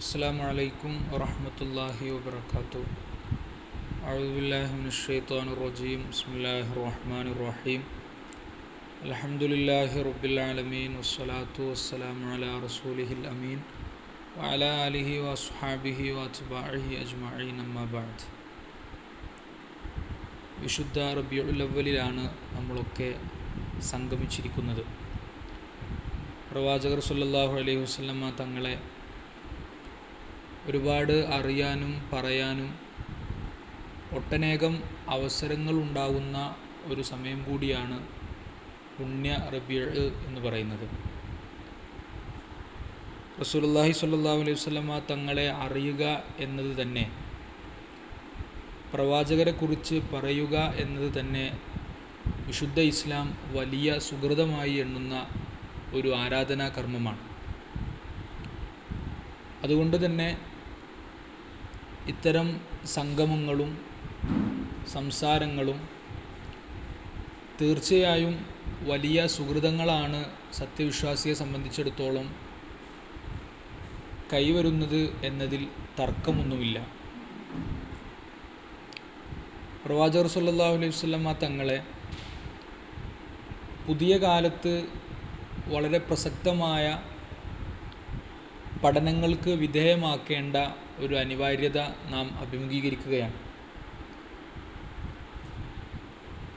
السلام عليكم ورحمة الله وبركاته أعوذ بالله من الشيطان الرجيم بسم الله الرحمن الرحيم الحمد لله رب العالمين والصلاة والسلام على رسوله الأمين وعلى آله وأصحابه وأتباعه أجمعين أما بعد വിശുദ്ധ റബിയുൽ അവലിലാണ് നമ്മളൊക്കെ സംഗമിച്ചിരിക്കുന്നത് പ്രവാചകർ സല്ലല്ലാഹു അലൈഹി വസല്ലമ തങ്ങളെ ഒരുപാട് അറിയാനും പറയാനും ഒട്ടനേകം അവസരങ്ങൾ ഉണ്ടാകുന്ന ഒരു സമയം കൂടിയാണ് പുണ്യ റബിയ എന്ന് പറയുന്നത്. റസൂലുള്ളാഹി സ്വല്ലല്ലാഹു അലൈഹി വസല്ലമ തങ്ങളെ അറിയുക എന്നത് തന്നെ പ്രവാചകരെ കുറിച്ച് പറയുക എന്നത് തന്നെ വിശുദ്ധ ഇസ്ലാം വലിയ സുഹൃതമായി എണ്ണുന്ന ഒരു ആരാധനാ കർമ്മമാണ്. അതുകൊണ്ട് തന്നെ ഇത്തരം സംഗമങ്ങളും സംസാരങ്ങളും തീർച്ചയായും വലിയ സുഹൃതങ്ങളാണ് സത്യവിശ്വാസിയെ സംബന്ധിച്ചിടത്തോളം കൈവരുന്നത് എന്നതിൽ തർക്കമൊന്നുമില്ല. പ്രവാചകർ സല്ലാ അലൈഹി വസല്ലമ തങ്ങളെ പുതിയ കാലത്ത് വളരെ പ്രസക്തമായ പഠനങ്ങൾക്ക് വിധേയമാക്കേണ്ട ഒരു അനിവാര്യത നാം അഭിമുഖീകരിക്കുകയാണ്.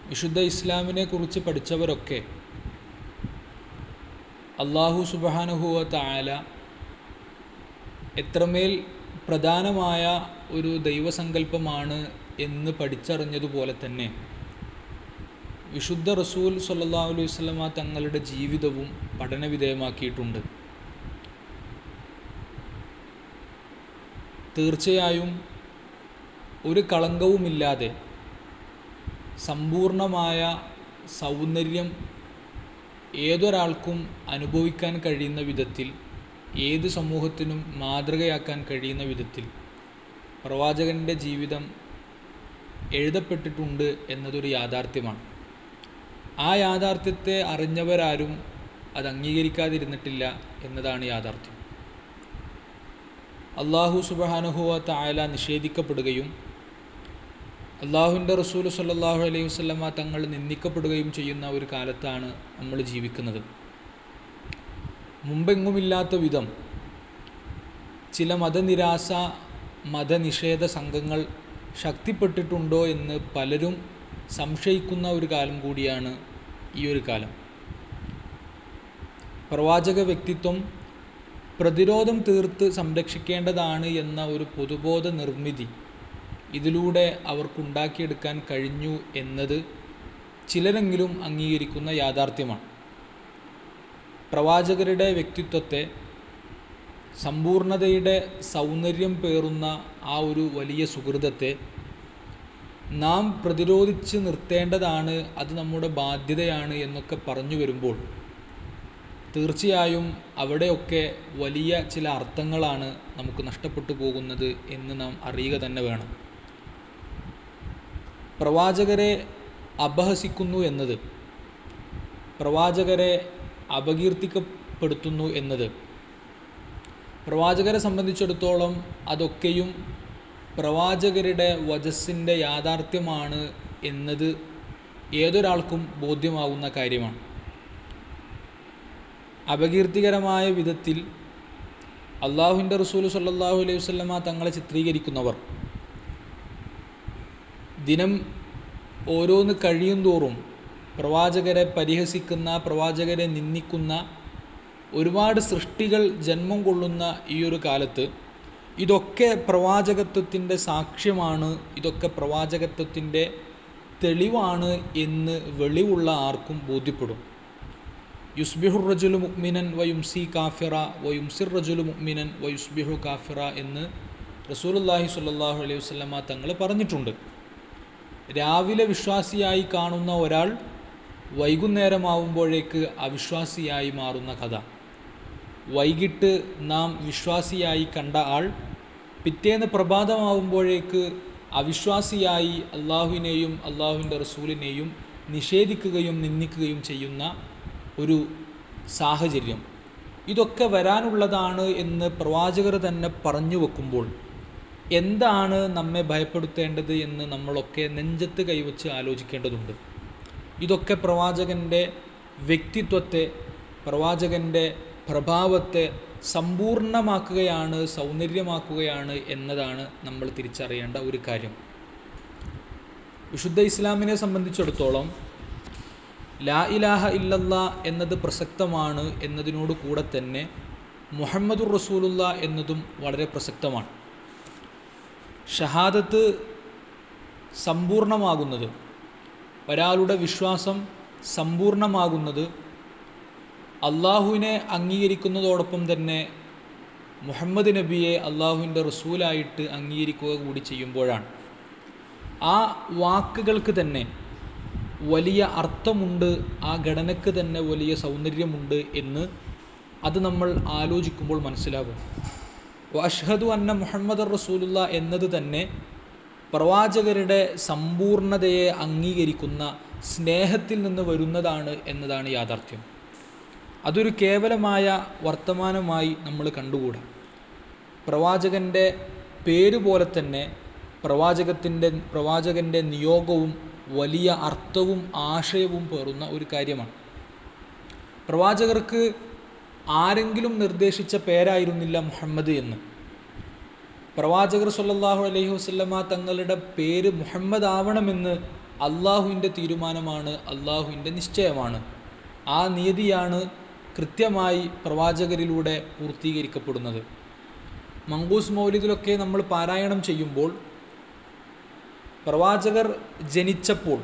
വിശുദ്ധ ഇസ്ലാമിനെ കുറിച്ച് പഠിച്ചവരൊക്കെ അള്ളാഹു സുബാനുഹുവ താല എത്രമേൽ പ്രധാനമായ ഒരു ദൈവസങ്കല്പമാണ് എന്ന് പഠിച്ചറിഞ്ഞതുപോലെ തന്നെ വിശുദ്ധ റസൂൽ സല്ലാ അലൈഹി വസല്ലമ തങ്ങളുടെ ജീവിതവും പഠനവിധേയമാക്കിയിട്ടുണ്ട്. തീർച്ചയായും ഒരു കളങ്കവുമില്ലാതെ സമ്പൂർണമായ സൗന്ദര്യം ഏതൊരാൾക്കും അനുഭവിക്കാൻ കഴിയുന്ന വിധത്തിൽ ഏത് സമൂഹത്തിനും മാതൃകയാക്കാൻ കഴിയുന്ന വിധത്തിൽ പ്രവാചകന്റെ ജീവിതം എഴുതപ്പെട്ടിട്ടുണ്ട് എന്നതൊരു യാഥാർത്ഥ്യമാണ്. ആ യാഥാർത്ഥ്യത്തെ അറിഞ്ഞവരാരും അത് അംഗീകരിക്കാതിരുന്നിട്ടില്ല എന്നതാണ് യാഥാർത്ഥ്യം. അള്ളാഹു സുബാനുഹുവ തായാല നിഷേധിക്കപ്പെടുകയും അള്ളാഹുവിന്റെ റസൂൽ സല്ലാഹു അലൈഹി വസ്ലമ തങ്ങൾ നിന്ദിക്കപ്പെടുകയും ചെയ്യുന്ന ഒരു കാലത്താണ് നമ്മൾ ജീവിക്കുന്നത്. മുമ്പെങ്ങുമില്ലാത്ത വിധം ചില മതനിരാശ മതനിഷേധ സംഘങ്ങൾ ശക്തിപ്പെട്ടിട്ടുണ്ടോ എന്ന് പലരും സംശയിക്കുന്ന ഒരു കാലം കൂടിയാണ് ഈ ഒരു കാലം. പ്രവാചക വ്യക്തിത്വം പ്രതിരോധം തീർത്ത് സംരക്ഷിക്കേണ്ടതാണ് എന്ന ഒരു പൊതുബോധ നിർമ്മിതി ഇതിലൂടെ അവർക്കുണ്ടാക്കിയെടുക്കാൻ കഴിഞ്ഞു എന്നത് ചിലരെങ്കിലും അംഗീകരിക്കുന്ന യാഥാർത്ഥ്യമാണ്. പ്രവാചകരുടെ വ്യക്തിത്വത്തെ സമ്പൂർണതയുടെ സൗന്ദര്യം പേറുന്ന ആ ഒരു വലിയ സുഹൃതത്തെ നാം പ്രതിരോധിച്ച് നിർത്തേണ്ടതാണ് അത് നമ്മുടെ ബാധ്യതയാണ് എന്നൊക്കെ പറഞ്ഞു വരുമ്പോൾ തീർച്ചയായും അവിടെയൊക്കെ വലിയ ചില അർത്ഥങ്ങളാണ് നമുക്ക് നഷ്ടപ്പെട്ടു പോകുന്നത് എന്ന് നാം അറിയുക തന്നെ വേണം. പ്രവാചകരെ അപഹസിക്കുന്നു എന്നത് പ്രവാചകരെ അപകീർത്തിക്കപ്പെടുത്തുന്നു എന്നത് പ്രവാചകരെ സംബന്ധിച്ചിടത്തോളം അതൊക്കെയും പ്രവാചകരുടെ വജസ്സിന്റെ യാഥാർത്ഥ്യമാണ് എന്നത് ഏതൊരാൾക്കും ബോധ്യമാകുന്ന കാര്യമാണ്. അപകീർത്തികരമായ വിധത്തിൽ അള്ളാഹുവിന്റെ റസൂൽ സല്ലാഹു അലൈഹി വസ്ലമ തങ്ങളെ ചിത്രീകരിക്കുന്നവർ. ദിനം ഓരോന്ന് കഴിയും തോറും പ്രവാചകരെ പരിഹസിക്കുന്ന പ്രവാചകരെ നിന്ദിക്കുന്ന ഒരുപാട് സൃഷ്ടികൾ ജന്മം കൊള്ളുന്ന ഈ ഒരു കാലത്ത് ഇതൊക്കെ പ്രവാചകത്വത്തിന്റെ സാക്ഷ്യമാണ് ഇതൊക്കെ പ്രവാചകത്വത്തിന്റെ തെളിവാണ് എന്ന് വെളിവുള്ള ആർക്കും ബോധ്യപ്പെടും. യുസ്ബിഹുർ റജുലു മുക്മിനൻ വയുംസി കാഫിറ വയുംസിർ റജുലു മുക്മിനൻ വയുസ്ബിഹു കാഫിറ എന്ന് റസൂലുല്ലാഹി സ്വല്ലല്ലാഹു അലൈഹി വസല്ലമ തങ്ങൾ പറഞ്ഞിട്ടുണ്ട്. രാവിലെ വിശ്വാസിയായി കാണുന്ന ഒരാൾ വൈകുന്നേരമാവുമ്പോഴേക്ക് അവിശ്വാസിയായി മാറുന്ന കഥ. വൈകിട്ട് നാം വിശ്വാസിയായി കണ്ട ആൾ പിറ്റേന്ന് പ്രഭാതമാവുമ്പോഴേക്ക് അവിശ്വാസിയായി അള്ളാഹുവിനെയും അള്ളാഹുവിന്റെ റസൂലിനെയും നിഷേധിക്കുകയും നിന്ദിക്കുകയും ചെയ്യുന്ന ഒരു സാഹചര്യം. ഇതൊക്കെ വരാനുള്ളതാണ് എന്ന് പ്രവാചകർ തന്നെ പറഞ്ഞു വെക്കുമ്പോൾ എന്താണ് നമ്മെ ഭയപ്പെടുത്തേണ്ടത് എന്ന് നമ്മളൊക്കെ നെഞ്ചത്ത് കൈവച്ച് ആലോചിക്കേണ്ടതുണ്ട്. ഇതൊക്കെ പ്രവാചകന്റെ വ്യക്തിത്വത്തെ പ്രവാചകന്റെ പ്രഭാവത്തെ സമ്പൂർണമാക്കുകയാണ് സൗന്ദര്യമാക്കുകയാണ് എന്നതാണ് നമ്മൾ തിരിച്ചറിയേണ്ട ഒരു കാര്യം. വിശുദ്ധ ഇസ്ലാമിനെ സംബന്ധിച്ചിടത്തോളം ലാ ഇലാഹ ഇല്ലല്ല എന്നത് പ്രസക്തമാണ് എന്നതിനോട് കൂടെ തന്നെ മുഹമ്മദുർ റസൂലുള്ള എന്നതും വളരെ പ്രസക്തമാണ്. ഷഹാദത്ത് സമ്പൂർണമാകുന്നത് ഒരാളുടെ വിശ്വാസം സമ്പൂർണമാകുന്നത് അള്ളാഹുവിനെ അംഗീകരിക്കുന്നതോടൊപ്പം തന്നെ മുഹമ്മദ് നബിയെ അള്ളാഹുവിന്റെ റസൂലായിട്ട് അംഗീകരിക്കുക കൂടി ചെയ്യുമ്പോഴാണ്. ആ വാക്കുകൾക്ക് തന്നെ വലിയ അർത്ഥമുണ്ട് ആ ഘടനയ്ക്ക് തന്നെ വലിയ സൗന്ദര്യമുണ്ട് എന്ന് അത് നമ്മൾ ആലോചിക്കുമ്പോൾ മനസ്സിലാകും. അഷ്ഹദു അന്ന മുഹമ്മദ് റസൂലുള്ള എന്നത് തന്നെ പ്രവാചകരുടെ സമ്പൂർണതയെ അംഗീകരിക്കുന്ന സ്നേഹത്തിൽ നിന്ന് വരുന്നതാണ് എന്നതാണ് യാഥാർത്ഥ്യം. അതൊരു കേവലമായ വർത്തമാനമായി നമ്മൾ കണ്ടുകൂടാ. പ്രവാചകന്റെ പേര് പോലെ തന്നെ പ്രവാചകത്തിന്റെ പ്രവാചകന്റെ നിയോഗവും വലിയ അർത്ഥവും ആശയവും പേറുന്ന ഒരു കാര്യമാണ്. പ്രവാചകർക്ക് ആരെങ്കിലും നിർദ്ദേശിച്ച പേരായിരുന്നില്ല മുഹമ്മദ് എന്ന്. പ്രവാചകർ സല്ലാഹു അലൈഹി വസല്ലമ തങ്ങളുടെ പേര് മുഹമ്മദ് ആവണമെന്ന് അള്ളാഹുവിന്റെ തീരുമാനമാണ് അള്ളാഹുവിന്റെ നിശ്ചയമാണ്. ആ നീതിയാണ് കൃത്യമായി പ്രവാചകരിലൂടെ പൂർത്തീകരിക്കപ്പെടുന്നത്. മങ്കൂസ് മൗലിദിലൊക്കെ നമ്മൾ പാരായണം ചെയ്യുമ്പോൾ പ്രവാചകർ ജനിച്ചപ്പോൾ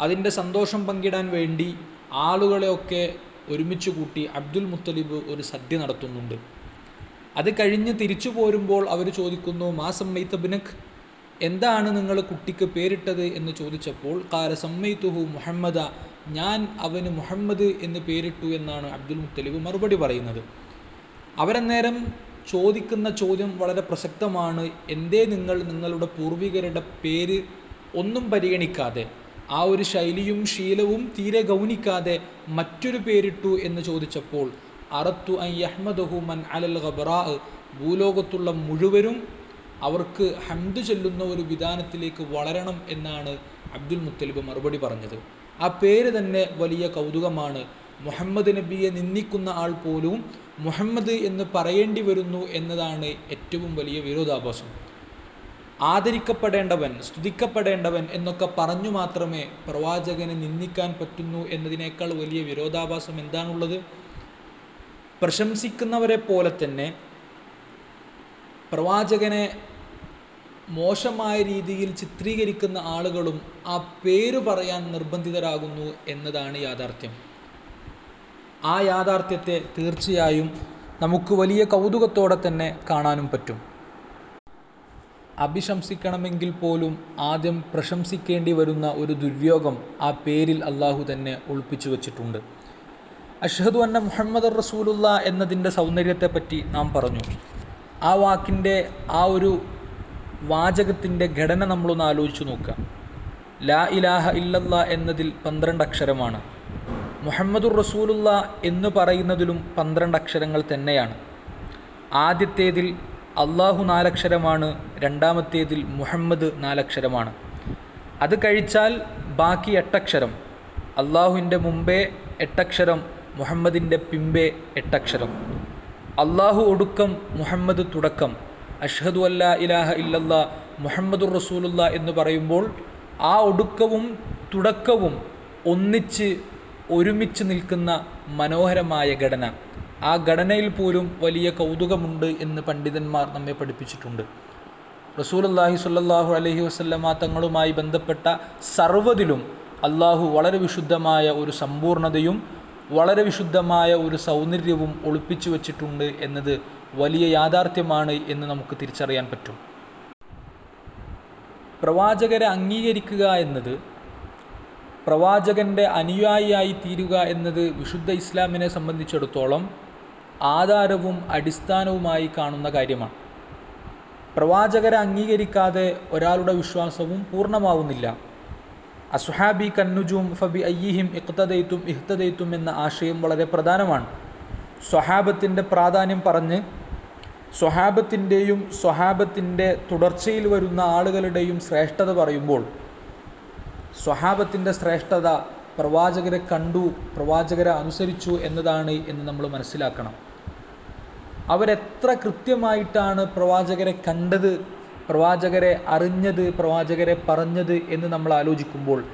അതിന്റെ സന്തോഷം പങ്കിടാൻ വേണ്ടി ആളുകളെയൊക്കെ ഒരുമിച്ച് കൂട്ടി അബ്ദുൽ മുത്തലിബ് ഒരു സദ്യ നടത്തുന്നുണ്ട്. അത് കഴിഞ്ഞ് തിരിച്ചു പോരുമ്പോൾ അവർ ചോദിക്കുന്നു മാ സമ്മൈത്തബിനഖ് എന്താണ് നിങ്ങൾ കുട്ടിക്ക് പേരിട്ടത്? എന്ന് ചോദിച്ചപ്പോൾ കാല സമ്മൈത്തുഹു മുഹമ്മദ ഞാൻ അവന് മുഹമ്മദ് എന്ന് പേരിട്ടു എന്നാണ് അബ്ദുൽ മുത്തലിബ് മറുപടി പറയുന്നത്. അവരന്നേരം ചോദിക്കുന്ന ചോദ്യം വളരെ പ്രസക്തമാണ്. എന്തേ നിങ്ങൾ നിങ്ങളുടെ പൂർവികരുടെ പേര് ഒന്നും പരിഗണിക്കാതെ ആ ഒരു ശൈലിയും ശീലവും തീരെ ഗൗനിക്കാതെ മറ്റൊരു പേരിട്ടു എന്ന് ചോദിച്ചപ്പോൾ അറത്തു അൻ യഹ്മദഹു മൻ അലൽ ഖബറാ ഭൂലോകത്തുള്ള മുഴുവനും അവർക്ക് ഹംദ് ചെല്ലുന്ന ഒരു വിധാനത്തിലേക്ക് വളരണം എന്നാണ് അബ്ദുൽ മുത്തലിബ് മറുപടി പറഞ്ഞത്. ആ പേര് തന്നെ വലിയ കൗതുകമാണ്. മുഹമ്മദ് നബിയെ നിന്ദിക്കുന്ന ആൾ പോലും മുഹമ്മദ് എന്ന് പറയേണ്ടി വരുന്നു എന്നതാണ് ഏറ്റവും വലിയ വിരോധാഭാസം. ആദരിക്കപ്പെടേണ്ടവൻ സ്തുതിക്കപ്പെടേണ്ടവൻ എന്നൊക്കെ പറഞ്ഞു മാത്രമേ പ്രവാചകനെ നിന്ദിക്കാൻ പറ്റുന്നു എന്നതിനേക്കാൾ വലിയ വിരോധാഭാസം എന്താണുള്ളത്? പ്രശംസിക്കുന്നവരെ പോലെ തന്നെ പ്രവാചകനെ മോശമായ രീതിയിൽ ചിത്രീകരിക്കുന്ന ആളുകളും ആ പേര് പറയാൻ നിർബന്ധിതരാകുന്നു എന്നതാണ് യാഥാർത്ഥ്യം. ആ യാഥാർത്ഥ്യത്തെ തീർച്ചയായും നമുക്ക് വലിയ കൗതുകത്തോടെ തന്നെ കാണാനും പറ്റും. അഭിശംസിക്കണമെങ്കിൽ പോലും ആദ്യം പ്രശംസിക്കേണ്ടി വരുന്ന ഒരു ദുര്യോഗം ആ പേരിൽ അള്ളാഹു തന്നെ ഒളിപ്പിച്ചു വച്ചിട്ടുണ്ട്. അഷ്ഹദു അന്ന മുഹമ്മദ് റസൂലുള്ള എന്നതിന്റെ സൗന്ദര്യത്തെപ്പറ്റി നാം പറഞ്ഞു. ആ വാക്കിന്റെ ആ ഒരു വാചകത്തിന്റെ ഘടന നമ്മളൊന്ന് ആലോചിച്ചു നോക്കുക. ലാ ഇലാഹ ഇല്ലല്ല എന്നതിൽ പന്ത്രണ്ട് അക്ഷരമാണ് മുഹമ്മദുർ റസൂലുള്ള എന്ന് പറയുന്നതിലും പന്ത്രണ്ട് അക്ഷരങ്ങൾ തന്നെയാണ്. ആദ്യത്തേതിൽ അള്ളാഹു നാലക്ഷരമാണ് രണ്ടാമത്തേതിൽ മുഹമ്മദ് നാലക്ഷരമാണ്. അത് കഴിച്ചാൽ ബാക്കി എട്ടക്ഷരം അള്ളാഹുവിന്റെ മുമ്പേ എട്ടക്ഷരം മുഹമ്മദിന്റെ പിമ്പേ എട്ടക്ഷരം. അള്ളാഹു ഒടുക്കം മുഹമ്മദ് തുടക്കം. അഷ്ഹദു അല്ല ഇലാഹ ഇല്ലല്ല മുഹമ്മദുർ റസൂലുള്ള എന്ന് പറയുമ്പോൾ ആ ഒടുക്കവും തുടക്കവും ഒന്നിച്ച് ഒരുമിച്ച് നിൽക്കുന്ന മനോഹരമായ ഘടന. ആ ഘടനയിൽ പോലും വലിയ കൗതുകമുണ്ട് എന്ന് പണ്ഡിതന്മാർ നമ്മെ പഠിപ്പിച്ചിട്ടുണ്ട്. റസൂൽ അള്ളാഹി സുല്ലാഹു അലഹി വസല്ലമ തങ്ങളുമായി ബന്ധപ്പെട്ട സർവതിലും അള്ളാഹു വളരെ വിശുദ്ധമായ ഒരു സമ്പൂർണതയും വളരെ വിശുദ്ധമായ ഒരു സൗന്ദര്യവും ഒളിപ്പിച്ചു വച്ചിട്ടുണ്ട് എന്നത് വലിയ യാഥാർത്ഥ്യമാണ് എന്ന് നമുക്ക് തിരിച്ചറിയാൻ പറ്റും. പ്രവാചകരെ അംഗീകരിക്കുക എന്നത് പ്രവാചകന്റെ അനുയായിയായി തീരുക എന്നത് വിശുദ്ധ ഇസ്ലാമിനെ സംബന്ധിച്ചിടത്തോളം ആധാരവും അടിസ്ഥാനവുമായി കാണുന്ന കാര്യമാണ്. പ്രവാചകരെ അംഗീകരിക്കാതെ ഒരാളുടെ വിശ്വാസവും പൂർണമാവുന്നില്ല. അസുഹാബി കന്നുജും ഫബി അയ്യിഹിം ഇഖ്തദൈത്തും ഇഹ്തദൈത്തും എന്ന ആശയം വളരെ പ്രധാനമാണ്. സ്വഹാബത്തിന്റെ പ്രാധാന്യം പറഞ്ഞ് സ്വഹാബത്തിന്റെയും സ്വഹാബത്തിന്റെ തുടർച്ചയിൽ വരുന്ന ആളുകളുടെയും ശ്രേഷ്ഠത പറയുമ്പോൾ സ്വഹാബത്തിന്റെ ശ്രേഷ്ഠത പ്രവാചകരെ കണ്ടു പ്രവാചകരെ അനുസരിച്ചു എന്നതാണ് എന്ന് നമ്മൾ മനസ്സിലാക്കണം. അവരെത്ര കൃത്യമായിട്ടാണ് പ്രവാചകരെ കണ്ടത് പ്രവാചകരെ അറിഞ്ഞത് പ്രവാചകരെ പറഞ്ഞത് എന്ന് നമ്മൾ ആലോചിക്കുമ്പോൾ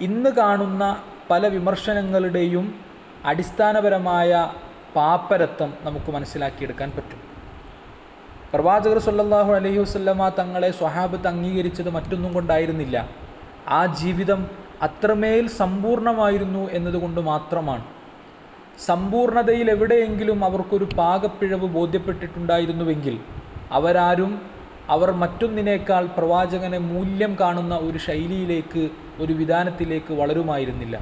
ഇന്ന് കാണുന്ന പല വിമർശനങ്ങളുടെയും അടിസ്ഥാനപരമായ പാപ്പരത്വം നമുക്ക് മനസ്സിലാക്കിയെടുക്കാൻ പറ്റും. പ്രവാചകർ സല്ലാഹു അലൈഹി വസല്ലമ തങ്ങളെ സ്വഹാബത്ത് അംഗീകരിച്ചത് മറ്റൊന്നും കൊണ്ടായിരുന്നില്ല. ആ ജീവിതം അത്രമേൽ സമ്പൂർണമായിരുന്നു എന്നതുകൊണ്ട് മാത്രമാണ്. സമ്പൂർണതയിൽ എവിടെയെങ്കിലും അവർക്കൊരു പാകപ്പിഴവ് ബോധ്യപ്പെട്ടിട്ടുണ്ടായിരുന്നുവെങ്കിൽ അവരാരും അവർ മറ്റൊന്നിനേക്കാൾ പ്രവാചകനെ മൂല്യം കാണുന്ന ഒരു ശൈലിയിലേക്ക് ഒരു വിധാനത്തിലേക്ക് വളരുമായിരുന്നില്ല.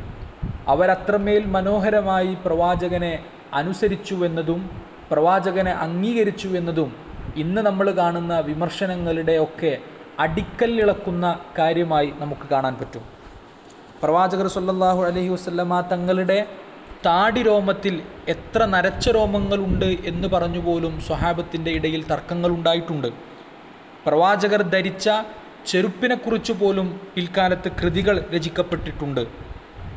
അവരത്രമേൽ മനോഹരമായി പ്രവാചകനെ അനുസരിച്ചു എന്നതും പ്രവാചകനെ അംഗീകരിച്ചു എന്നതും ഇന്ന് നമ്മൾ കാണുന്ന വിമർശനങ്ങളുടെ ഒക്കെ അടിക്കല്ലിളക്കുന്ന കാര്യമായി നമുക്ക് കാണാൻ പറ്റും. പ്രവാചകർ സല്ലാഹു അലഹി വസല്ലമ തങ്ങളുടെ താടി രോമത്തിൽ എത്ര നരച്ച രോമങ്ങളുണ്ട് എന്ന് പറഞ്ഞു പോലും സ്വഹാബത്തിന്റെ ഇടയിൽ തർക്കങ്ങൾ ഉണ്ടായിട്ടുണ്ട്. പ്രവാചകർ ധരിച്ച ചെറുപ്പിനെക്കുറിച്ച് പോലും പിൽക്കാലത്ത് കൃതികൾ രചിക്കപ്പെട്ടിട്ടുണ്ട്.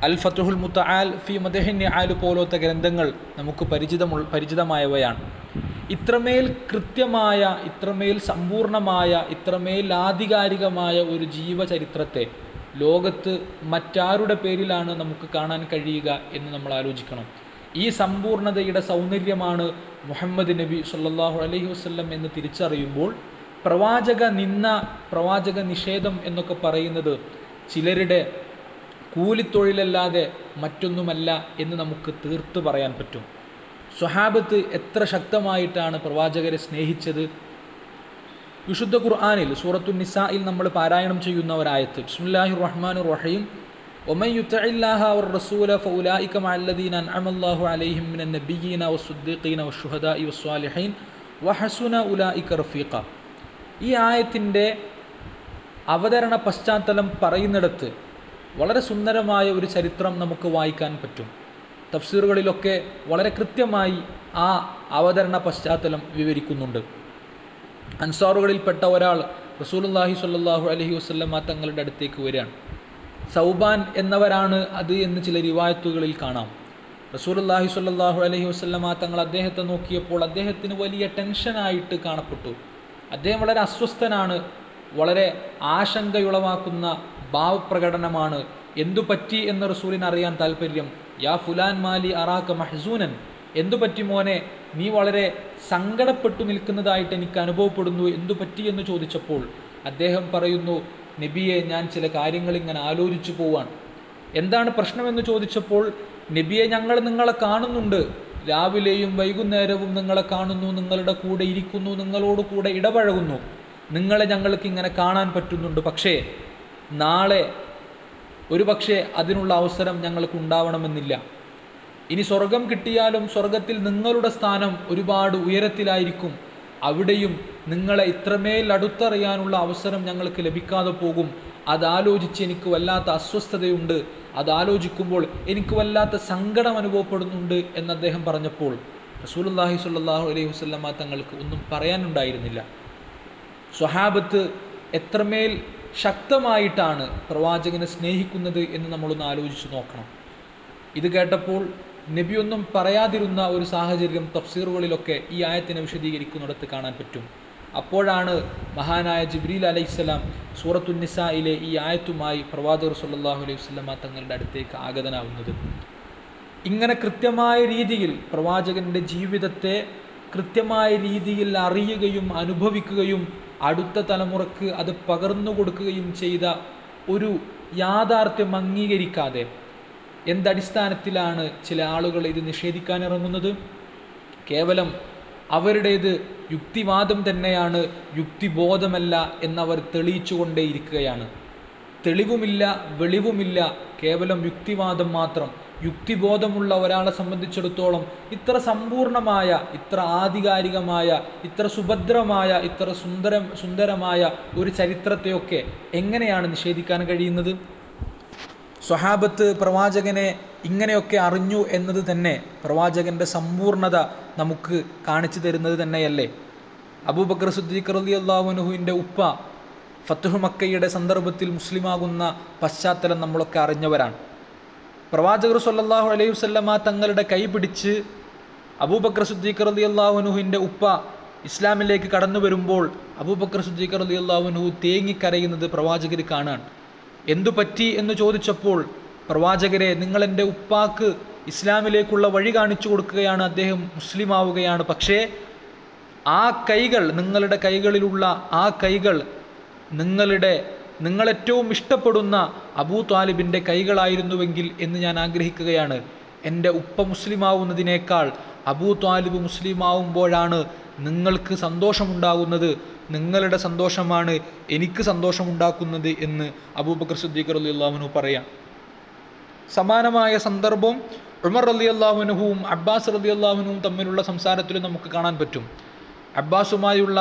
അൽ ഫത്തുഹുൽ മുത്ത ആൽ ഫി മദഹിൻ ആൽ പോലത്തെ ഗ്രന്ഥങ്ങൾ നമുക്ക് പരിചിതമുള്ള പരിചിതമായവയാണ്. ഇത്രമേൽ കൃത്യമായ ഇത്രമേൽ സമ്പൂർണമായ ഇത്രമേൽ ആധികാരികമായ ഒരു ജീവചരിത്രത്തെ ലോകത്ത് മറ്റാരുടെ പേരിലാണ് നമുക്ക് കാണാൻ കഴിയുക എന്ന് നമ്മൾ ആലോചിക്കണം. ഈ സമ്പൂർണതയുടെ സൗന്ദര്യമാണ് മുഹമ്മദ് നബി സല്ലാഹു അലൈഹി വസല്ലം എന്ന് തിരിച്ചറിയുമ്പോൾ പ്രവാചക നിന്ന പ്രവാചക നിഷേധം എന്നൊക്കെ പറയുന്നത് ചിലരുടെ കൂലിത്തൊഴിലല്ലാതെ മറ്റൊന്നുമല്ല എന്ന് നമുക്ക് തീർത്ത് പറയാൻ പറ്റും. സ്വഹാബത്ത് എത്ര ശക്തമായിട്ടാണ് പ്രവാചകരെ സ്നേഹിച്ചത്? വിശുദ്ധ ഖുർആാനിൽ സൂറത്തു നിസായിൽ നമ്മൾ പാരായണം ചെയ്യുന്ന ഒരായത്ത്. ബിസ്മുല്ലാഹി റഹ്മാൻ റഹീം അലൈഹിം ഉലായിക റഫീഖ. ഈ ആയത്തിന്റെ അവതരണ പശ്ചാത്തലം പറയുന്നിടത്ത് വളരെ സുന്ദരമായ ഒരു ചരിത്രം നമുക്ക് വായിക്കാൻ പറ്റും. തഫ്സീറുകളിലൊക്കെ വളരെ കൃത്യമായി ആ അവതരണ പശ്ചാത്തലം വിവരിക്കുന്നുണ്ട്. അൻസാറുകളിൽപ്പെട്ട ഒരാൾ റസൂലുല്ലാഹി സ്വല്ലല്ലാഹു അലൈഹി വസല്ലമ തങ്ങളുടെ അടുത്തേക്ക് വരികയാണ്. സൗബാൻ എന്നവരാണ് അത് എന്ന് ചില റിവായത്തുകളിൽ കാണാം. റസൂലുല്ലാഹി സ്വല്ലല്ലാഹു അലൈഹി വസല്ലമ തങ്ങൾ അദ്ദേഹത്തെ നോക്കിയപ്പോൾ അദ്ദേഹത്തിന് വലിയ ടെൻഷനായിട്ട് കാണപ്പെട്ടു. അദ്ദേഹം വളരെ അസ്വസ്ഥനാണ് വളരെ ആശങ്കയുളവാക്കുന്ന ഭാവപ്രകടനമാണ്. എന്തു പറ്റി എന്ന് റസൂലിന് അറിയാൻ താല്പര്യം യാ ഫുലാൻ മാലി അറാക്ക മഹസൂനൻ. എന്തു പറ്റി മോനെ? നീ വളരെ സങ്കടപ്പെട്ടു നിൽക്കുന്നതായിട്ട് എനിക്ക് അനുഭവപ്പെടുന്നു. എന്തു പറ്റി എന്ന് ചോദിച്ചപ്പോൾ അദ്ദേഹം പറയുന്നു നബിയെ ഞാൻ ചില കാര്യങ്ങൾ ഇങ്ങനെ ആലോചിച്ചു പോവാണ്. എന്താണ് പ്രശ്നമെന്ന് ചോദിച്ചപ്പോൾ നബിയെ ഞങ്ങൾ നിങ്ങളെ കാണുന്നുണ്ട്. രാവിലെയും വൈകുന്നേരവും നിങ്ങളെ കാണുന്നു. നിങ്ങളുടെ കൂടെ ഇരിക്കുന്നു. നിങ്ങളോട് കൂടെ ഇടപഴകുന്നു. നിങ്ങളെ ഞങ്ങൾക്ക് ഇങ്ങനെ കാണാൻ പറ്റുന്നുണ്ട്. പക്ഷേ നാളെ ഒരു പക്ഷേ അതിനുള്ള അവസരം ഞങ്ങൾക്ക് ഉണ്ടാവണമെന്നില്ല ഇനി സ്വർഗം കിട്ടിയാലും സ്വർഗത്തിൽ നിങ്ങളുടെ സ്ഥാനം ഒരുപാട് ഉയരത്തിലായിരിക്കും. അവിടെയും നിങ്ങളെ ഇത്രമേൽ അടുത്തറിയാനുള്ള അവസരം ഞങ്ങൾക്ക് ലഭിക്കാതെ പോകും. അതാലോചിച്ച് എനിക്ക് വല്ലാത്ത അസ്വസ്ഥതയുണ്ട്. അതാലോചിക്കുമ്പോൾ എനിക്ക് വല്ലാത്ത സങ്കടം അനുഭവപ്പെടുന്നുണ്ട് എന്ന് അദ്ദേഹം പറഞ്ഞപ്പോൾ റസൂലുള്ളാഹി സ്വല്ലല്ലാഹു അലൈഹി വസല്ലമ തങ്ങൾക്ക് ഒന്നും പറയാനുണ്ടായിരുന്നില്ല. സ്വഹാബത്ത് എത്രമേൽ ശക്തമായിട്ടാണ് പ്രവാചകനെ സ്നേഹിക്കുന്നത് എന്ന് നമ്മളൊന്ന് ആലോചിച്ച് നോക്കണം. ഇത് കേട്ടപ്പോൾ നബിയൊന്നും പറയാതിരുന്ന ഒരു സാഹചര്യം തഫ്സീറുകളിലൊക്കെ ഈ ആയത്തിനെ വിശദീകരിക്കുന്നിടത്ത് കാണാൻ പറ്റും. അപ്പോഴാണ് മഹാനായ ജിബ്രീൽ അലൈഹിസ്സലാം സൂറത്തുന്നിസയിലെ ഈ ആയത്തുമായി പ്രവാചകർ സല്ലാഹു അലൈഹി വസല്ലമ തങ്ങളുടെ അടുത്തേക്ക് ആഗതനാവുന്നത്. ഇങ്ങനെ കൃത്യമായ രീതിയിൽ പ്രവാചകന്റെ ജീവിതത്തെ കൃത്യമായ രീതിയിൽ അറിയുകയും അനുഭവിക്കുകയും അടുത്ത തലമുറയ്ക്ക് അത് പകർന്നു കൊടുക്കുകയും ചെയ്ത ഒരു യാഥാർത്ഥ്യം അംഗീകരിക്കാതെ എന്തടിസ്ഥാനത്തിലാണ് ചില ആളുകൾ ഇത് നിഷേധിക്കാൻ ഇറങ്ങുന്നത് കേവലം അവരുടേത് യുക്തിവാദം തന്നെയാണ് യുക്തിബോധമല്ല എന്നവർ തെളിയിച്ചുകൊണ്ടേയിരിക്കുകയാണ്. തെളിവുമില്ല വെളിവുമില്ല കേവലം യുക്തിവാദം മാത്രം. യുക്തിബോധമുള്ള ഒരാളെ സംബന്ധിച്ചിടത്തോളം ഇത്ര സമ്പൂർണമായ ഇത്ര ആധികാരികമായ ഇത്ര സുഭദ്രമായ ഇത്ര സുന്ദരം സുന്ദരമായ ഒരു ചരിത്രത്തെയൊക്കെ എങ്ങനെയാണ് നിഷേധിക്കാൻ കഴിയുന്നത്? സ്വഹാബത്ത് പ്രവാചകനെ ഇങ്ങനെയൊക്കെ അറിഞ്ഞു എന്നത് തന്നെ പ്രവാചകന്റെ സമ്പൂർണത നമുക്ക് കാണിച്ചു തരുന്നത് തന്നെയല്ലേ? അബൂബക്കർ സുദ്ദീഖ് റലി അള്ളാഹുനുഹുവിന്റെ ഉപ്പ ഫത്തുഹ് മക്കയുടെ സന്ദർഭത്തിൽ മുസ്ലിമാകുന്ന പശ്ചാത്തലം നമ്മളൊക്കെ അറിഞ്ഞവരാണ്. പ്രവാചകർ സല്ലാഹു അലൈഹി വസല്ലമ തങ്ങളുടെ കൈ പിടിച്ച് അബൂബക്കർ സുദ്ദീഖ് റലി അള്ളാഹുനുഹുവിന്റെ ഉപ്പ ഇസ്ലാമിലേക്ക് കടന്നു വരുമ്പോൾ അബൂബക്കർ സുദ്ദീഖ് റലി അള്ളാഹുനുഹു തേങ്ങിക്കരയുന്നത് പ്രവാചകർ കാണാൻ. എന്തു പറ്റി എന്ന് ചോദിച്ചപ്പോൾ പ്രവാചകരെ നിങ്ങൾ എന്റെ ഉപ്പാക്ക് ഇസ്ലാമിലേക്കുള്ള വഴി കാണിച്ചു കൊടുക്കുകയാണ് അദ്ദേഹം മുസ്ലിം ആവുകയാണ് പക്ഷേ ആ കൈകൾ നിങ്ങളുടെ കൈകളിലുള്ള ആ കൈകൾ നിങ്ങളുടെ നിങ്ങളേറ്റവും ഇഷ്ടപ്പെടുന്ന അബൂ താലിബിന്റെ കൈകളായിരുന്നുവെങ്കിൽ എന്ന് ഞാൻ ആഗ്രഹിക്കുകയാണ്. എന്റെ ഉപ്പ മുസ്ലിമാവുന്നതിനേക്കാൾ അബൂ താലിബ് മുസ്ലിമാവുമ്പോഴാണ് നിങ്ങൾക്ക് സന്തോഷമുണ്ടാകുന്നത്. നിങ്ങളുടെ സന്തോഷമാണ് എനിക്ക് സന്തോഷമുണ്ടാക്കുന്നത് എന്ന് അബൂബക്കർ സിദ്ദീഖ് അലി അള്ളാഹുനു പറയാം. സമാനമായ സന്ദർഭം ഉമർ അലി അള്ളാഹുനുഹുവും അബ്ബാസ് അലി അള്ളാഹുനുവും തമ്മിലുള്ള സംസാരത്തിൽ നമുക്ക് കാണാൻ പറ്റും. അബ്ബാസുമായുള്ള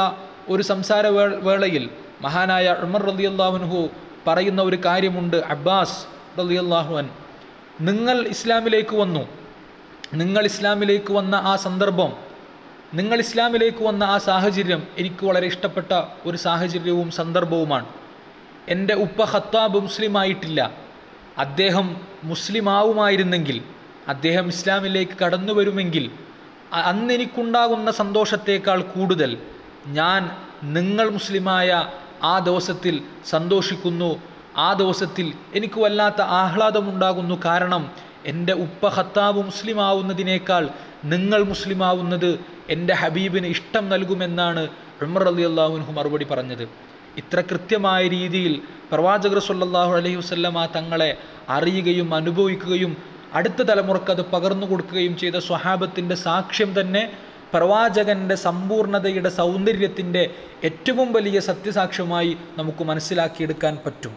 ഒരു സംസാര വേളയിൽ മഹാനായ ഉമർ റലിയല്ലാഹുൻഹു പറയുന്ന ഒരു കാര്യമുണ്ട്. അബ്ബാസ് റലി അള്ളാഹുൻ നിങ്ങൾ ഇസ്ലാമിലേക്ക് വന്നു. നിങ്ങൾ ഇസ്ലാമിലേക്ക് വന്ന ആ സന്ദർഭം നിങ്ങൾ ഇസ്ലാമിലേക്ക് വന്ന ആ സാഹചര്യം എനിക്ക് വളരെ ഇഷ്ടപ്പെട്ട ഒരു സാഹചര്യവും സന്ദർഭവുമാണ്. എന്റെ ഉപ്പ ഖത്താബ് മുസ്ലിമായിട്ടില്ല. അദ്ദേഹം മുസ്ലിമാവുമായിരുന്നെങ്കിൽ അദ്ദേഹം ഇസ്ലാമിലേക്ക് കടന്നു വരുമെങ്കിൽ അന്നെനിക്കുണ്ടാകുന്ന സന്തോഷത്തേക്കാൾ കൂടുതൽ ഞാൻ നിങ്ങൾ മുസ്ലിമായ ആ ദിവസത്തിൽ സന്തോഷിക്കുന്നു. ആ ദിവസത്തിൽ എനിക്ക് വല്ലാത്ത ആഹ്ലാദമുണ്ടാകുന്നു. കാരണം എന്റെ ഉപ്പ ഖത്താബ് മുസ്ലിമാവുന്നതിനേക്കാൾ നിങ്ങൾ മുസ്ലിമാവുന്നത് എന്റെ ഹബീബിന് ഇഷ്ടം നൽകുമെന്നാണ് ഉമർ അലി അള്ളാഹുൻഹു മറുപടി പറഞ്ഞത്. ഇത്ര കൃത്യമായ രീതിയിൽ പ്രവാചകർ സല്ലല്ലാഹു അലൈഹി വസല്ലമ തങ്ങളെ അറിയുകയും അനുഭവിക്കുകയും അടുത്ത തലമുറയ്ക്ക് അത് പകർന്നു കൊടുക്കുകയും ചെയ്ത സ്വഹാബത്തിന്റെ സാക്ഷ്യം തന്നെ പ്രവാചകന്റെ സമ്പൂർണതയുടെ സൗന്ദര്യത്തിന്റെ ഏറ്റവും വലിയ സത്യസാക്ഷ്യമായി നമുക്ക് മനസ്സിലാക്കിയെടുക്കാൻ പറ്റും.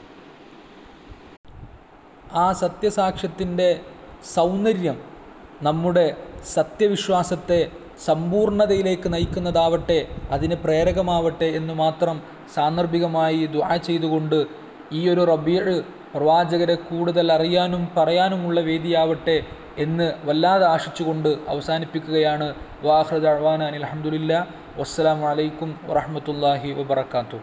ആ സത്യസാക്ഷ്യത്തിന്റെ സൗന്ദര്യം നമ്മുടെ സത്യവിശ്വാസത്തെ സമ്പൂർണതയിലേക്ക് നയിക്കുന്നതാവട്ടെ അതിന് പ്രേരകമാവട്ടെ എന്ന് മാത്രം സാന്ദർഭികമായി ദുആ ചെയ്തുകൊണ്ട് ഈ ഒരു റബീഴ് പ്രവാചകരെ കൂടുതൽ അറിയാനും പറയാനുമുള്ള വേദിയാവട്ടെ എന്ന് വല്ലാതെ ആശിച്ചുകൊണ്ട് അവസാനിപ്പിക്കുകയാണ്. വാഹൃദ് അഹ്വാന അനിൽ അഹമ്മദില്ല വസ്സലാമലൈക്കും വറഹമത്തല്ലാഹി വബർക്കാത്തു